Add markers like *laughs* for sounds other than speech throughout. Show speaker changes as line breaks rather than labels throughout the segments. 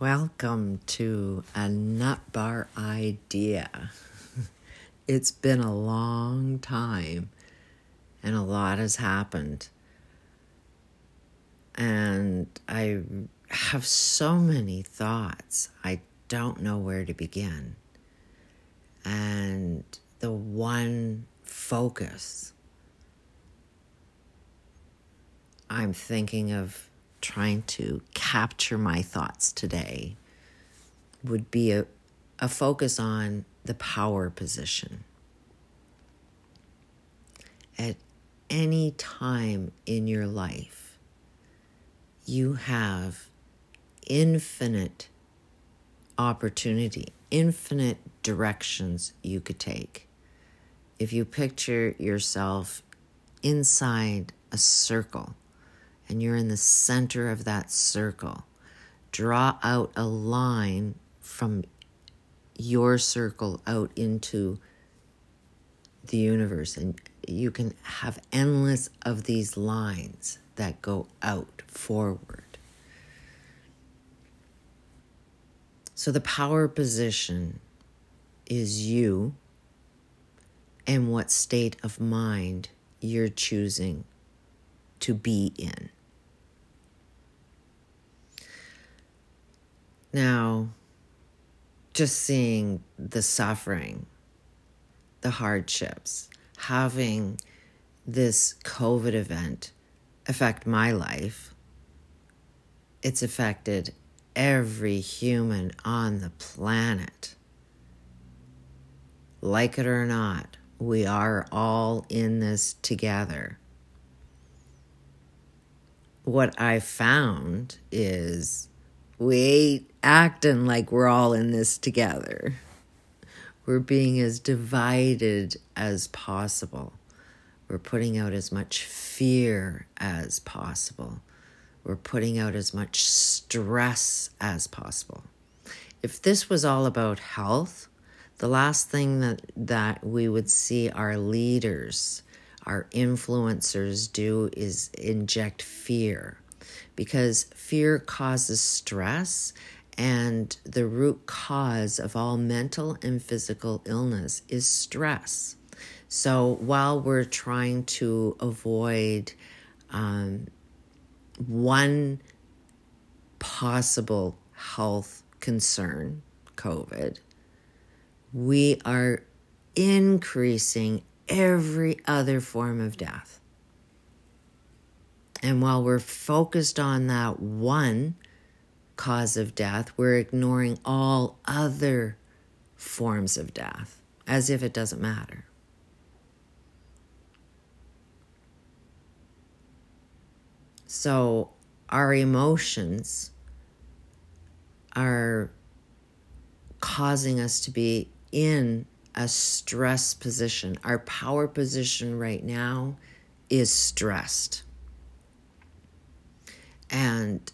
Welcome to a nut bar idea. *laughs* it's been a long time and a lot has happened. And I have so many thoughts, I don't know where to begin. And the one focus I'm thinking of trying to capture my thoughts today would be a, a focus on the power position. At any time in your life, you have infinite opportunity, infinite directions you could take. If you picture yourself inside a circle, and you're in the center of that circle. Draw out a line from your circle out into the universe, and you can have endless of these lines that go out forward. So, the power position is you and what state of mind you're choosing to be in. Now, just seeing the suffering, the hardships, having this COVID event affect my life, it's affected every human on the planet. Like it or not, we are all in this together. What I found is we acting like we're all in this together. We're being as divided as possible. We're putting out as much fear as possible. We're putting out as much stress as possible. If this was all about health, the last thing that, that we would see our leaders, our influencers do is inject fear because fear causes stress and the root cause of all mental and physical illness is stress. So while we're trying to avoid um, one possible health concern, COVID, we are increasing every other form of death. And while we're focused on that one cause of death, we're ignoring all other forms of death as if it doesn't matter. So, our emotions are causing us to be in a stress position. Our power position right now is stressed. And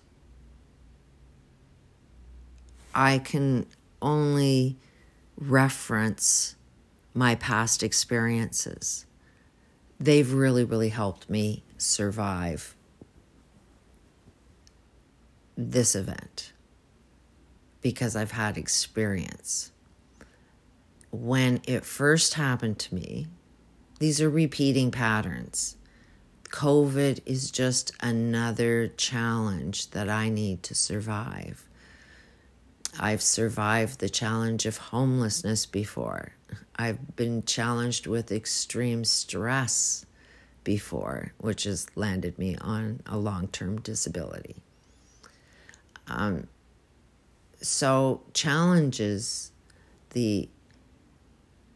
I can only reference my past experiences. They've really, really helped me survive this event because I've had experience. When it first happened to me, these are repeating patterns. COVID is just another challenge that I need to survive. I've survived the challenge of homelessness before. I've been challenged with extreme stress before, which has landed me on a long term disability. Um, so, challenges, the,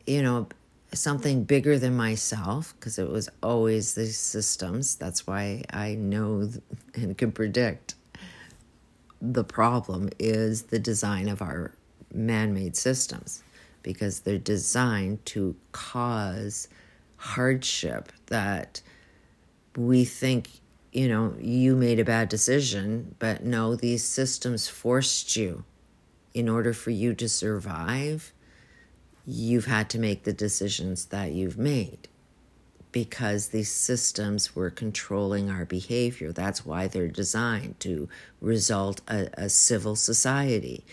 you know, something bigger than myself because it was always the systems. That's why I know and can predict the problem is the design of our man made systems because they're designed to cause hardship that we think you know you made a bad decision but no these systems forced you. In order for you to survive you've had to make the decisions that you've made because these systems were controlling our behavior. That's why they're designed to result a, a civil society.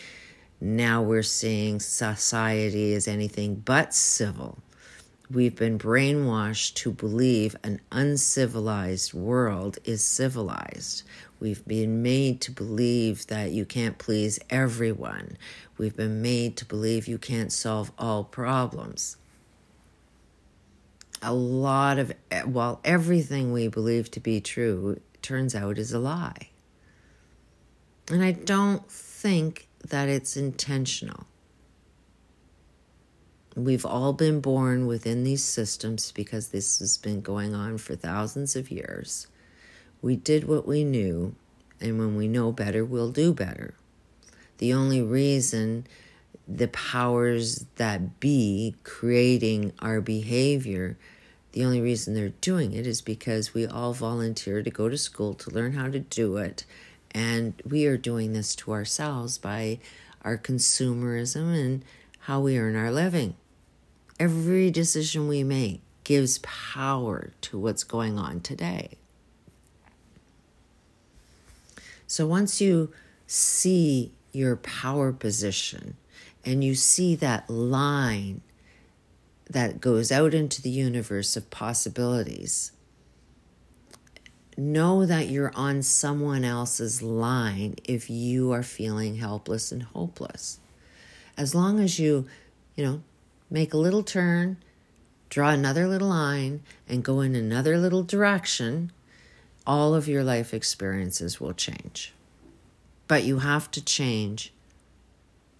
Now we're seeing society as anything but civil. We've been brainwashed to believe an uncivilized world is civilized. We've been made to believe that you can't please everyone. We've been made to believe you can't solve all problems. A lot of, eh, well, everything we believe to be true turns out is a lie. And I don't think that it's intentional. We've all been born within these systems because this has been going on for thousands of years. We did what we knew, and when we know better, we'll do better. The only reason the powers that be creating our behavior, the only reason they're doing it is because we all volunteer to go to school to learn how to do it. And we are doing this to ourselves by our consumerism and how we earn our living. Every decision we make gives power to what's going on today. So once you see your power position and you see that line that goes out into the universe of possibilities, know that you're on someone else's line if you are feeling helpless and hopeless. As long as you, you know, make a little turn, draw another little line, and go in another little direction, all of your life experiences will change. But you have to change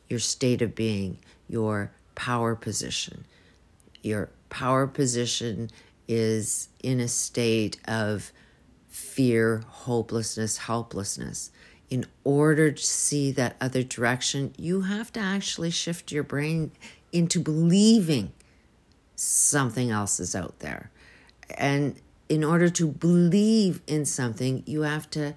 your state of being, your power position. Your power position is in a state of fear, hopelessness, helplessness. In order to see that other direction, you have to actually shift your brain into believing something else is out there. And in order to believe in something, you have to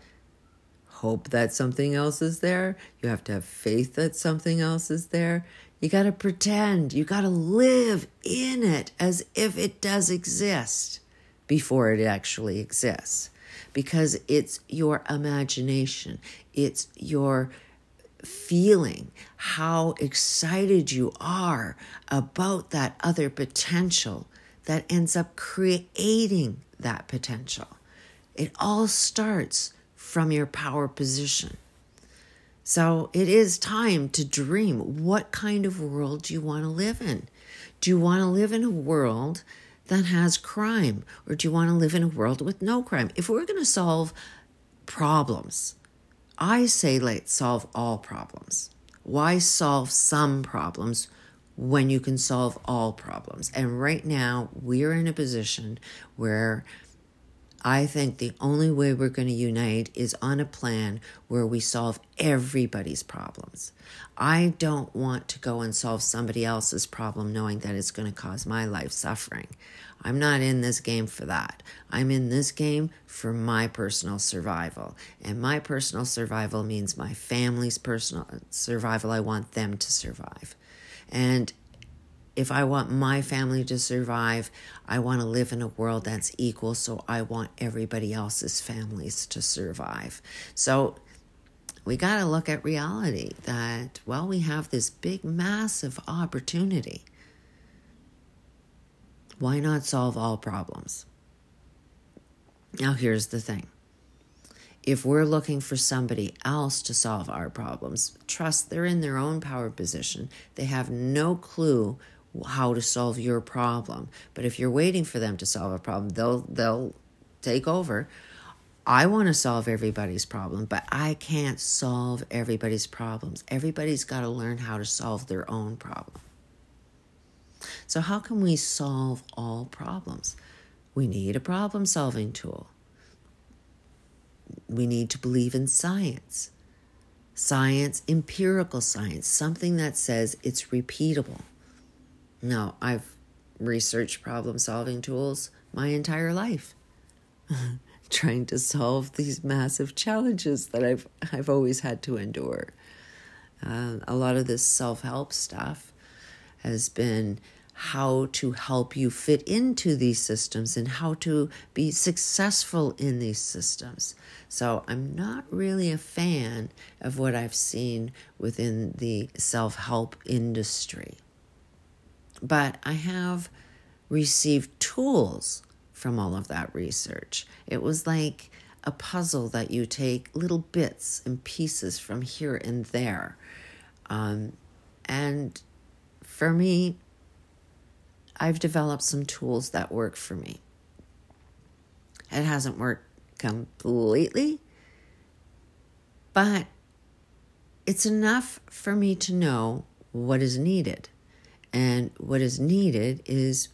hope that something else is there. You have to have faith that something else is there. You got to pretend. You got to live in it as if it does exist before it actually exists. Because it's your imagination, it's your feeling how excited you are about that other potential that ends up creating that potential. It all starts from your power position. So it is time to dream. What kind of world do you want to live in? Do you want to live in a world that has crime, or do you want to live in a world with no crime? If we're going to solve problems, I say let's solve all problems. Why solve some problems when you can solve all problems? And right now, we're in a position where I think the only way we're going to unite is on a plan where we solve everybody's problems. I don't want to go and solve somebody else's problem knowing that it's going to cause my life suffering. I'm not in this game for that. I'm in this game for my personal survival. And my personal survival means my family's personal uh, survival. I want them to survive. And if I want my family to survive, I want to live in a world that's equal, so I want everybody else's families to survive. So we got to look at reality that, well, we have this big, massive opportunity. Why not solve all problems? Now, here's the thing if we're looking for somebody else to solve our problems, trust they're in their own power position. They have no clue how to solve your problem. But if you're waiting for them to solve a problem, they'll they'll take over. I want to solve everybody's problem, but I can't solve everybody's problems. Everybody's got to learn how to solve their own problem. So how can we solve all problems? We need a problem solving tool. We need to believe in science. Science, empirical science, something that says it's repeatable. No, I've researched problem solving tools my entire life, *laughs* trying to solve these massive challenges that I've I've always had to endure. Uh, a lot of this self help stuff has been how to help you fit into these systems and how to be successful in these systems. So I'm not really a fan of what I've seen within the self help industry. But I have received tools from all of that research. It was like a puzzle that you take little bits and pieces from here and there. Um, and for me, I've developed some tools that work for me. It hasn't worked completely, but it's enough for me to know what is needed. And what is needed is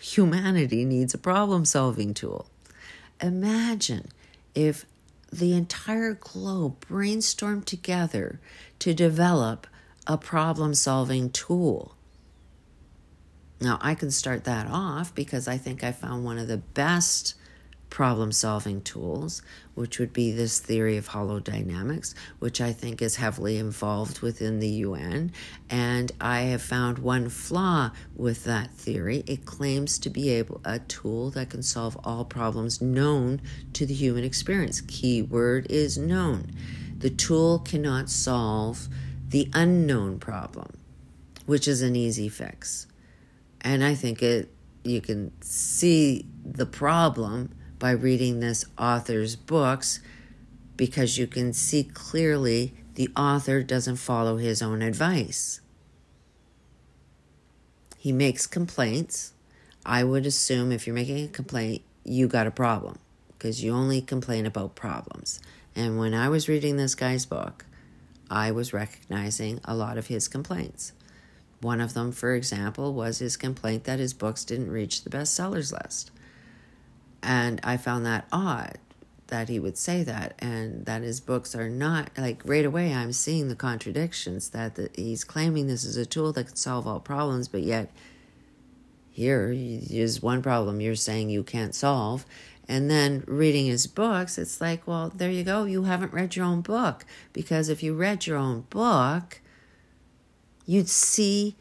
humanity needs a problem solving tool. Imagine if the entire globe brainstormed together to develop a problem solving tool now, I can start that off because I think I found one of the best problem solving tools, which would be this theory of holodynamics, which I think is heavily involved within the UN. And I have found one flaw with that theory. It claims to be able a tool that can solve all problems known to the human experience. Key word is known. The tool cannot solve the unknown problem, which is an easy fix. And I think it you can see the problem by reading this author's books because you can see clearly the author doesn't follow his own advice. He makes complaints. I would assume if you're making a complaint, you got a problem because you only complain about problems. And when I was reading this guy's book, I was recognizing a lot of his complaints. One of them, for example, was his complaint that his books didn't reach the bestsellers list. And I found that odd that he would say that and that his books are not like right away I'm seeing the contradictions that the, he's claiming this is a tool that can solve all problems but yet here is one problem you're saying you can't solve and then reading his books it's like well there you go you haven't read your own book because if you read your own book you'd see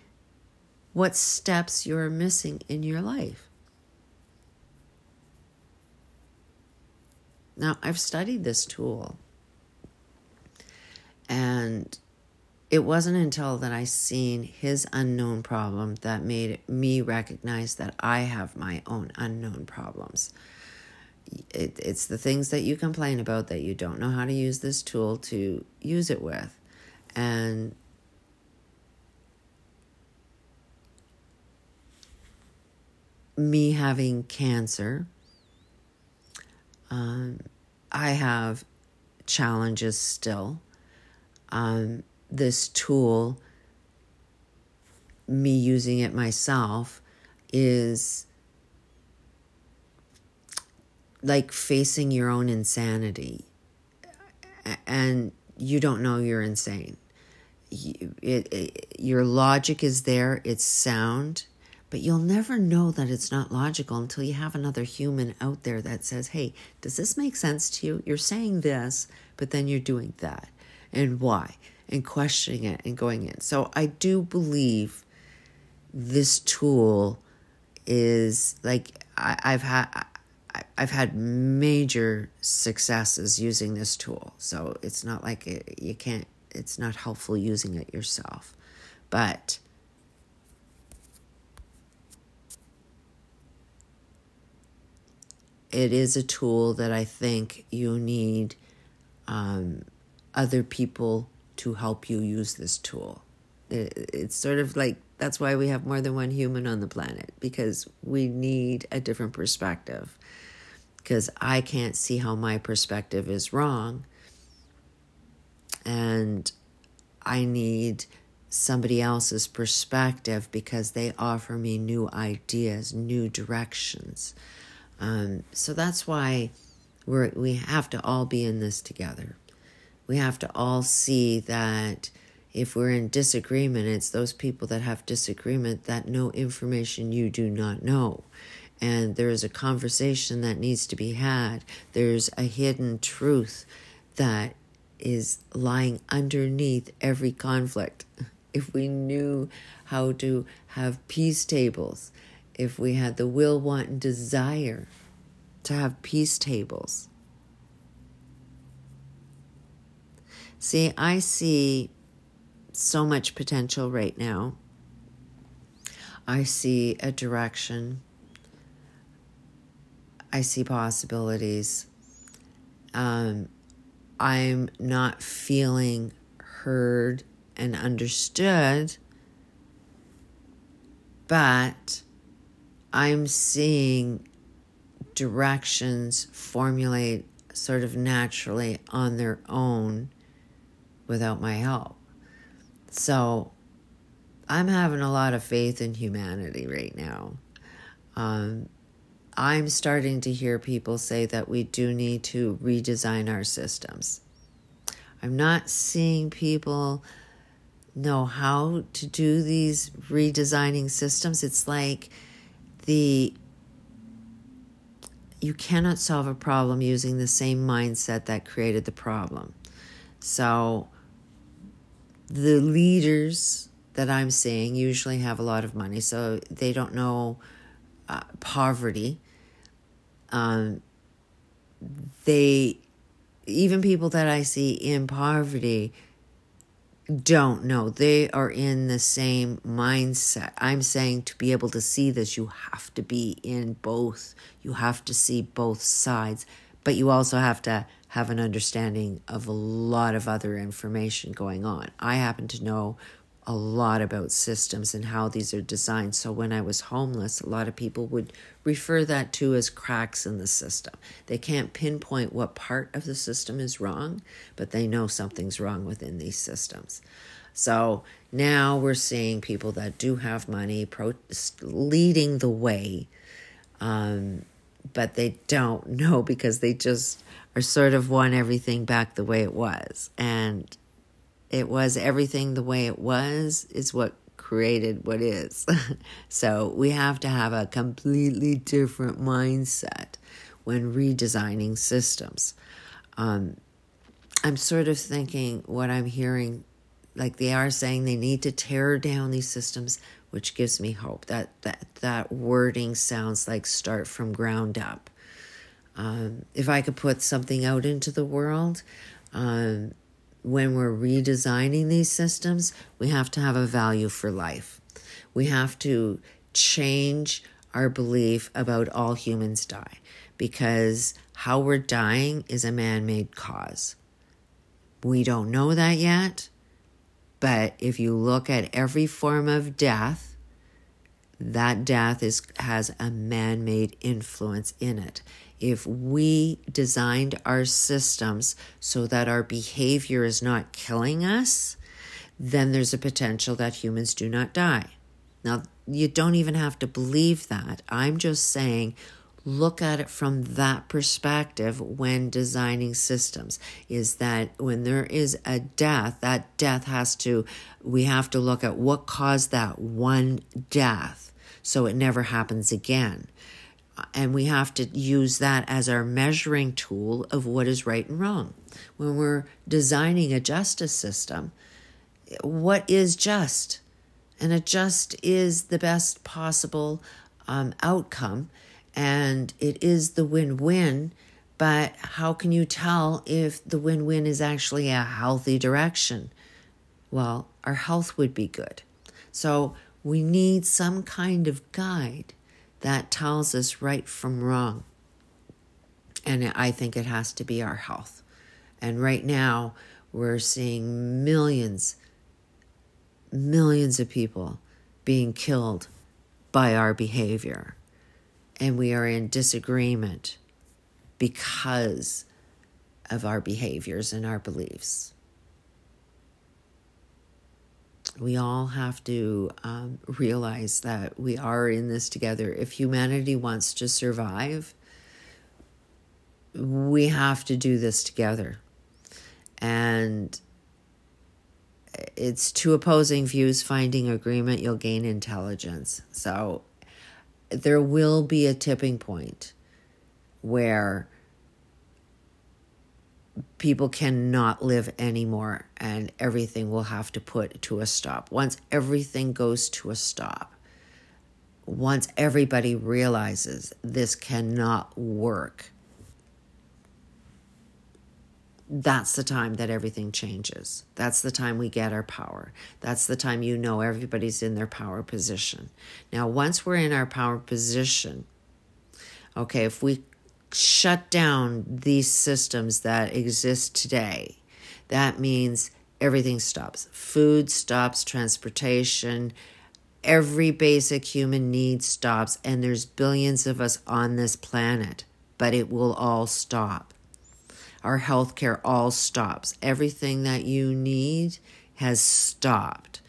what steps you're missing in your life. Now, I've studied this tool, and it wasn't until that I seen his unknown problem that made me recognize that I have my own unknown problems. It, it's the things that you complain about that you don't know how to use this tool to use it with. And me having cancer, um, I have challenges still. Um, this tool, me using it myself, is like facing your own insanity. And you don't know you're insane. it, it, your logic is there, it's sound, but you'll never know that it's not logical until you have another human out there that says, hey, does this make sense to you? You're saying this, but then you're doing that. And why? And questioning it and going in. So I do believe this tool is like I, I've had. I've had major successes using this tool. So it's not like it, you can't, it's not helpful using it yourself. But it is a tool that I think you need um, other people to help you use this tool. It, it's sort of like that's why we have more than one human on the planet because we need a different perspective. Because I can't see how my perspective is wrong. And I need somebody else's perspective because they offer me new ideas, new directions. Um, so that's why we we have to all be in this together. We have to all see that if we're in disagreement, it's those people that have disagreement that know information you do not know. And there is a conversation that needs to be had. There's a hidden truth that is lying underneath every conflict. *laughs* if we knew how to have peace tables, if we had the will, want, and desire to have peace tables. See, I see so much potential right now. I see a direction. I see possibilities. Um, I'm not feeling heard and understood, but I'm seeing directions formulate sort of naturally on their own without my help. So I'm having a lot of faith in humanity right now. Um, I'm starting to hear people say that we do need to redesign our systems. I'm not seeing people know how to do these redesigning systems. It's like the you cannot solve a problem using the same mindset that created the problem. So the leaders that I'm seeing usually have a lot of money, so they don't know uh, poverty. Um, they even people that I see in poverty don't know. They are in the same mindset. I'm saying to be able to see this, you have to be in both. You have to see both sides, but you also have to have an understanding of a lot of other information going on. I happen to know a lot about systems and how these are designed. So when I was homeless, a lot of people would refer that to as cracks in the system. They can't pinpoint what part of the system is wrong, but they know something's wrong within these systems. So now we're seeing people that do have money pro- leading the way, um, but they don't *laughs* know because they just are sort of want everything back the way it was. And it was everything the way it was is what created what is. *laughs* so we have to have a completely different mindset when redesigning systems. Um, I'm sort of thinking what I'm hearing, like they are saying they need to tear down these systems, which gives me hope. That that that wording sounds like start from ground up. Um, if I could put something out into the world, um, when we're redesigning these systems, we have to have a value for life. We have to change our belief about all humans die because how we're dying is a man made cause. We don't know that yet, but if you look at every form of death, that death is has a man-made influence in it if we designed our systems so that our behavior is not killing us, then there's a potential that humans do not die. Now, you don't even have to believe that. I'm just saying, look at it from that perspective when designing systems. Is that when there is a death, that death has to, we have to look at what caused that one death so it never happens again and we have to use that as our measuring tool of what is right and wrong. When we're designing a justice system, what is just? And a just is the best possible um, outcome, and it is the win win. But how can you tell if the win win is actually a healthy direction? Well, our health would be good. So we need some kind of guide that tells us right from wrong. And I think it has to be our health. And right now, we're seeing millions, millions of people being killed by our behavior. And we are in disagreement because of our behaviors and our beliefs we all have to um, realize that we are in this together. If humanity wants to survive, we have to do this together. And it's two opposing views finding agreement, you'll gain intelligence. So there will be a tipping point where people cannot live anymore and everything will have to put to a stop. Once everything goes to a stop, once everybody realizes this cannot work, that's the time that everything changes. That's the time we get our power. That's the time you know everybody's in their power position. Now, once we're in our power position, okay, if we shut down these systems that exist today, that means everything stops. Food stops, transportation, every basic human need stops, and there's billions of us on this planet, but it will all stop. Our healthcare all stops. Everything that you need has stopped.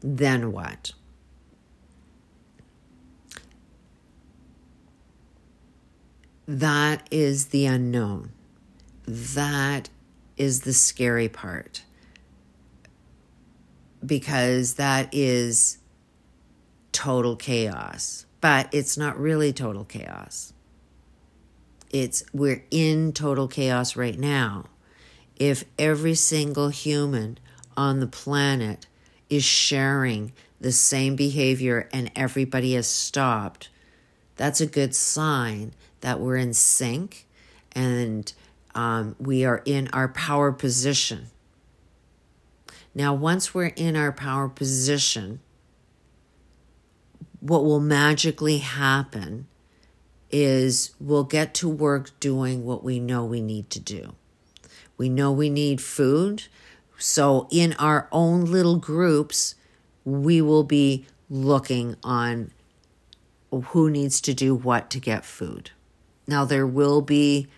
Then what? That is the unknown. That is the scary part. Because that is total chaos. But it's not really total chaos. It's we're in total chaos right now. If every single human on the planet is sharing the same behavior and everybody has stopped, that's a good sign that we're in sync and um, we are in our power position. Now, once we're in our power position, what will magically happen is we'll get to work doing what we know we need to do. We know we need food. So, in our own little groups, we will be looking on who needs to do what to get food. Now, there will be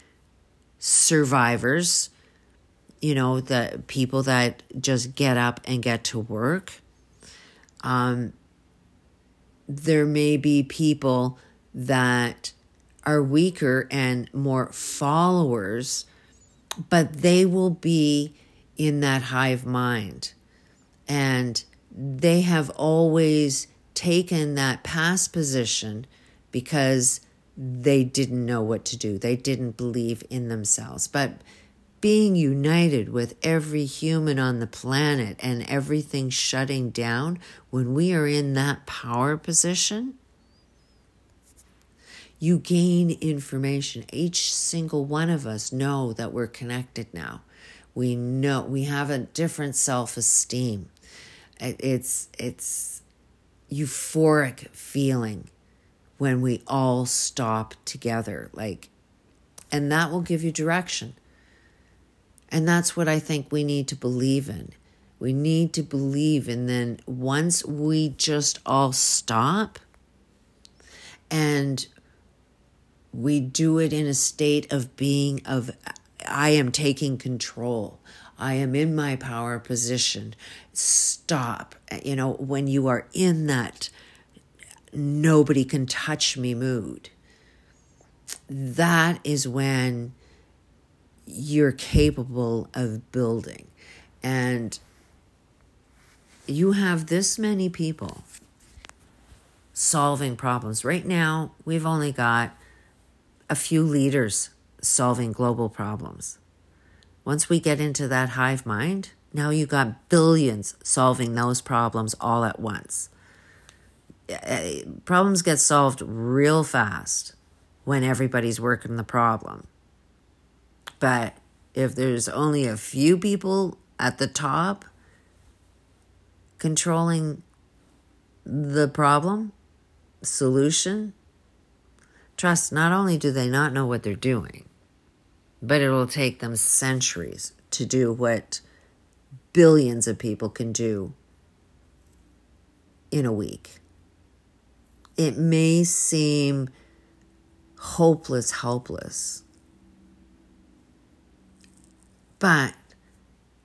survivors, you know, the people that just get up and get to work. Um, there may be people that are weaker and more followers, but they will be in that hive mind. And they have always taken that past position because they didn't know what to do. They didn't believe in themselves. But being united with every human on the planet and everything shutting down, when we are in that power position, you gain information. Each single one of us know that we're connected now. We know we have a different self-esteem. It's it's euphoric feeling when we all stop together like and that will give you direction. And that's what i think we need to believe in. We need to believe and then once we just all stop and we do it in a state of being of i am taking control. I am in my power position. Stop you know when you are in that nobody can touch me mood. That is when you're capable of building. And you have this many people solving problems. Right now, we've only got a few leaders solving global problems. Once we get into that hive mind, now you got billions solving those problems all at once Uh, problems get solved real fast when everybody's working the problem. But if there's only a few people at the top controlling the problem, solution, trust, not only do they not know what they're doing, but it will take them centuries to do what billions of people can do in a week it may seem hopeless, helpless. But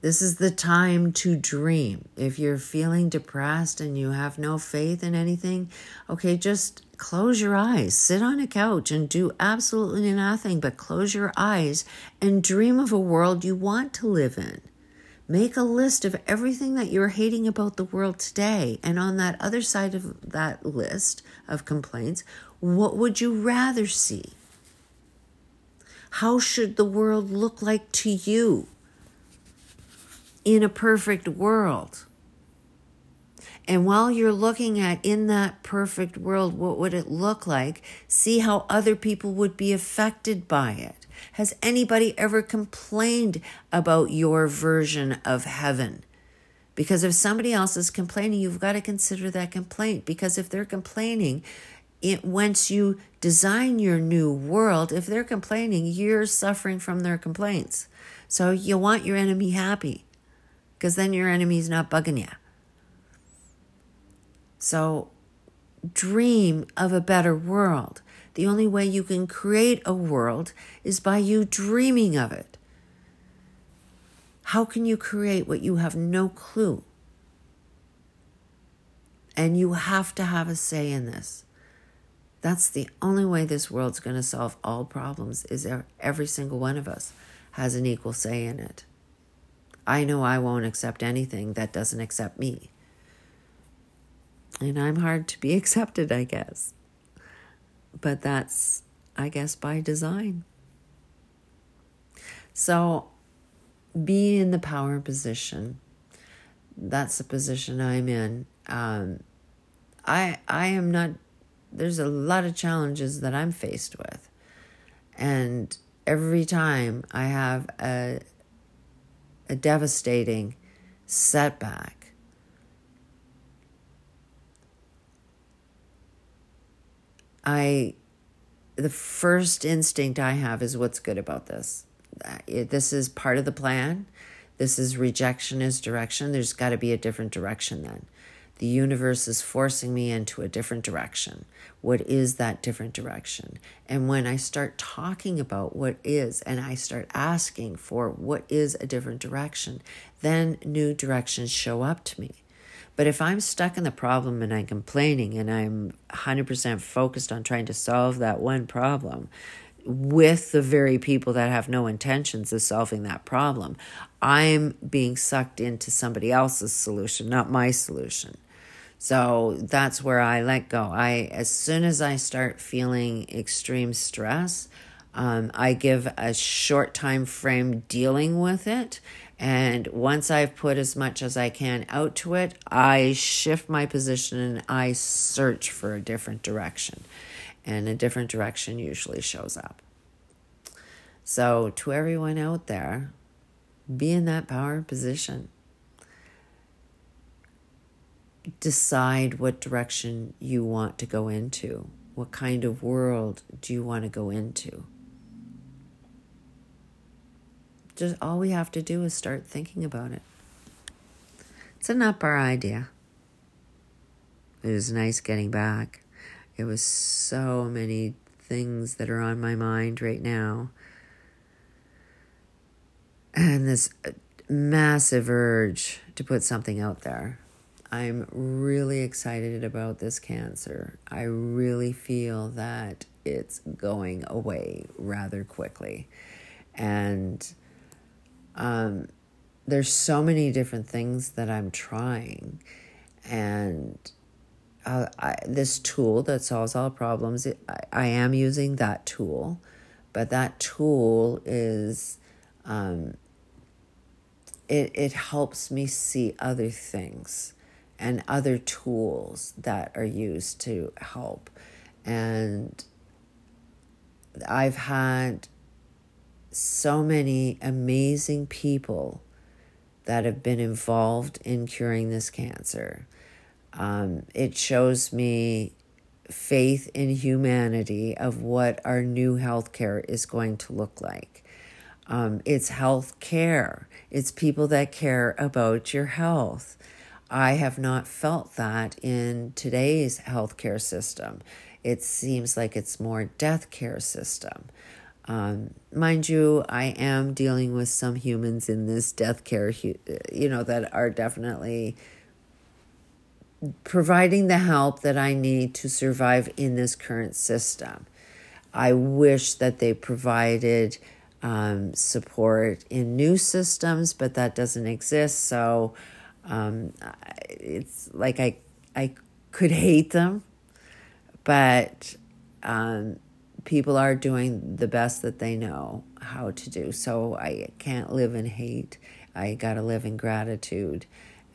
this is the time to dream. If you're feeling depressed and you have no faith in anything, okay, just close your eyes, sit on a couch and do absolutely nothing but close your eyes and dream of a world you want to live in. Make a list of everything that you're hating about the world today. And on that other side of that list of complaints, what would you rather see? How should the world look like to you in a perfect world? And while you're looking at in that perfect world, what would it look like? See how other people would be affected by it. Has anybody ever complained about your version of heaven? Because if somebody else is complaining, you've got to consider that complaint. Because if they're complaining, it, once you design your new world, if they're complaining, you're suffering from their complaints. So you want your enemy happy because then your enemy's not bugging you. So dream of a better world. The only way you can create a world is by you dreaming of it. How can you create what you have no clue? And you have to have a say in this. That's the only way this world's going to solve all problems is every single one of us has an equal say in it. I know I won't accept anything that doesn't accept me. And I'm hard to be *laughs* accepted, I guess. But that's, I guess, by design. So be in the power position. That's the position I'm in. Um, I I am not. There's a lot of challenges that I'm faced with, and every time I have a a devastating setback, I the first instinct I have is what's good about this. Uh, this is part of the plan. This is rejection is direction. There's got to be a different direction then. The universe is forcing me into a different direction. What is that different direction? And when I start talking about what is and I start asking for what is a different direction, then new directions show up to me. But if I'm stuck in the problem and I'm complaining and I'm 100% focused on trying to solve that one problem with the very people that have no intentions of solving that problem, I'm being sucked into somebody else's solution, not my solution. So that's where I let go. I as soon as I start feeling extreme stress, um, I give a short time frame dealing with it and once I've put as much as I can out to it, I shift my position and I search for a different direction. And a different direction usually shows up. So, to everyone out there, be in that power position. Decide what direction you want to go into. What kind of world do you want to go into? Just all we have to do is start thinking about it. It's an upper idea. It was nice getting back. It was so many things that are on my mind right now. And this uh, massive urge to put something out there. I'm really excited about this cancer. I really feel that it's going away rather quickly. And um, there's so many different things that I'm trying, and uh, I, this tool that solves all problems, it, I, I, am using that tool, but that tool is, um, it it helps me see other things and other tools that are used to help, and I've had so many amazing people that have been involved in curing this cancer. Um, it shows me faith in humanity of what our new healthcare is going to look like. Um, it's health care, it's people that care about your health. I have not felt that in today's healthcare system. It seems like it's more death care system. Um, mind you, I am dealing with some humans in this death care, you know, that are definitely providing the help that I need to survive in this current system. I wish that they provided um, support in new systems, but that doesn't exist. So um, it's like I I could hate them, but um, people are doing the best that they know how to do. So I can't live in hate. I got to live in gratitude.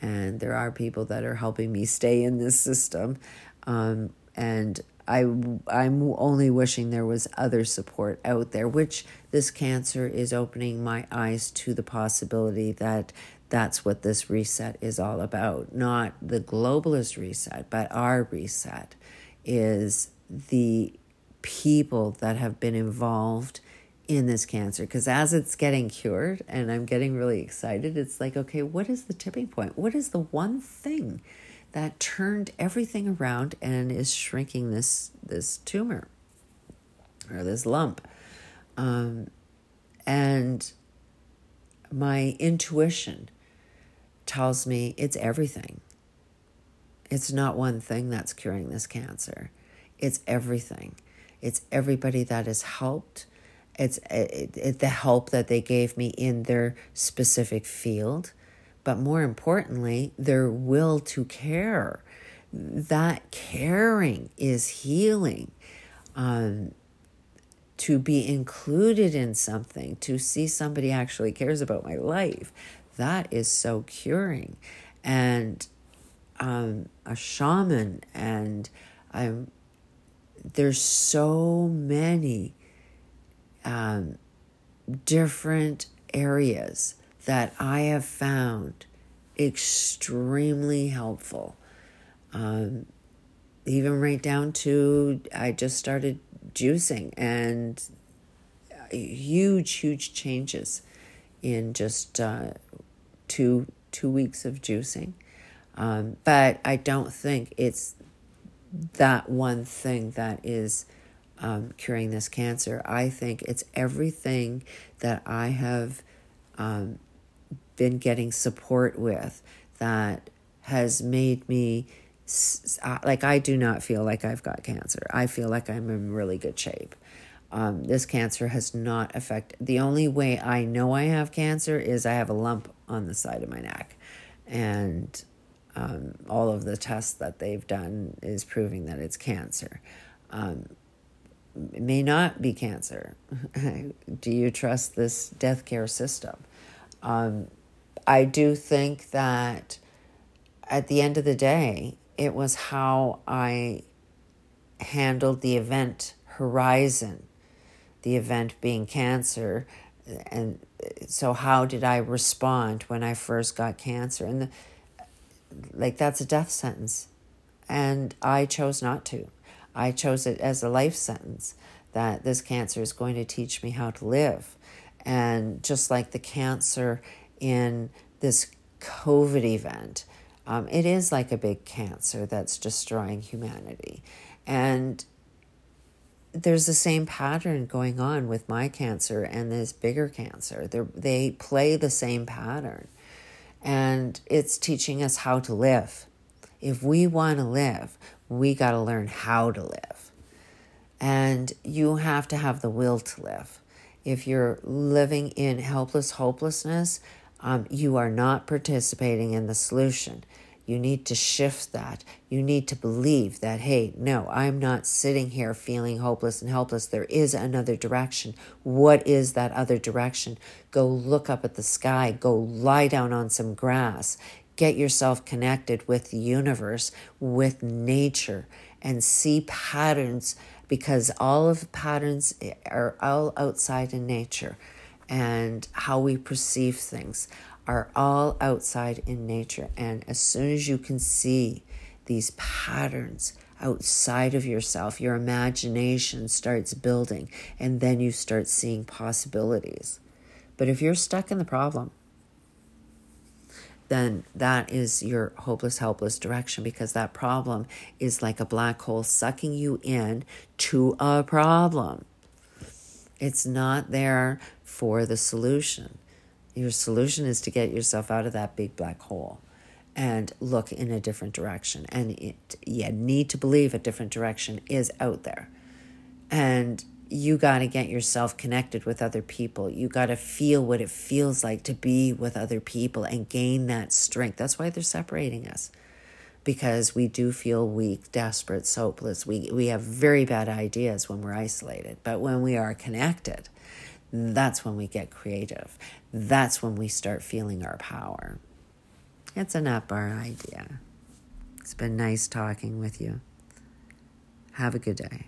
And there are people that are helping me stay in this system. Um, and I, I'm only wishing there was other support out there, which this cancer is opening my eyes to the possibility that that's what this reset is all about. Not the globalist reset, but our reset is the people that have been involved in this cancer. Because as it's getting cured and I'm getting really excited, it's like, okay, what is the tipping point? What is the one thing? that turned everything around and is shrinking this this tumor or this lump. Um, and my intuition tells me it's everything. It's not one thing that's curing this cancer. It's everything. It's everybody that has helped. It's it, it, the help that they gave me in their specific field but more importantly, their will to care. That caring is healing. Um, to be included in something, to see somebody actually cares about my life, that is so curing. And um, a shaman, and I'm there's so many um, different areas that I have found extremely helpful. Um, even right down to I just started juicing and huge, huge changes in just uh, two two weeks of juicing. Um, but I don't think it's that one thing that is um, curing this cancer. I think it's everything that I have um, been getting support with that has made me like I do not feel like I've got cancer. I feel like I'm in really good shape. Um, this cancer has not affected. The only way I know I have cancer is I have a lump on the side of my neck, and um, all of the tests that they've done is proving that it's cancer. Um, it may not be cancer. *laughs* do you trust this death care system? Um, I do think that at the end of the day, it was how I handled the event horizon, the event being cancer. And so, how did I respond when I first got cancer? And the, like, that's a death sentence. And I chose not to. I chose it as a life sentence that this cancer is going to teach me how to live. And just like the cancer in this COVID event. Um, it is like a big cancer that's destroying humanity. And there's the same pattern going on with my cancer and this bigger cancer. They're, they play the same pattern. And it's teaching us how to live. If we want to live, we got to learn how to live. And you have to have the will to live. If you're living in helpless hopelessness, um, you are not participating in the solution. You need to shift that. You need to believe that, hey, no, I'm not sitting here feeling hopeless and helpless. There is another direction. What is that other direction? Go look up at the sky. Go lie down on some grass. Get yourself connected with the universe, with nature, and see patterns because all of the patterns are all outside in nature and how we perceive things are all outside in nature. And as soon as you can see these patterns outside of yourself, your imagination starts building, and then you start seeing possibilities. But if you're stuck in the problem, then that is your hopeless, helpless direction because that problem is like a black hole sucking you in to a problem. It's not there for the solution. Your solution is to get yourself out of that big black hole and look in a different direction. And it, you need to believe a different direction is out there. And you got to get yourself connected with other people. You got to feel what it feels like to be with other people and gain that strength. That's why they're separating us. because we do feel weak, desperate, hopeless. We, we have very bad ideas when we're isolated. But when we are connected, that's when we get creative. That's when we start feeling our power. It's an up our idea. It's been nice talking with you. Have a good day.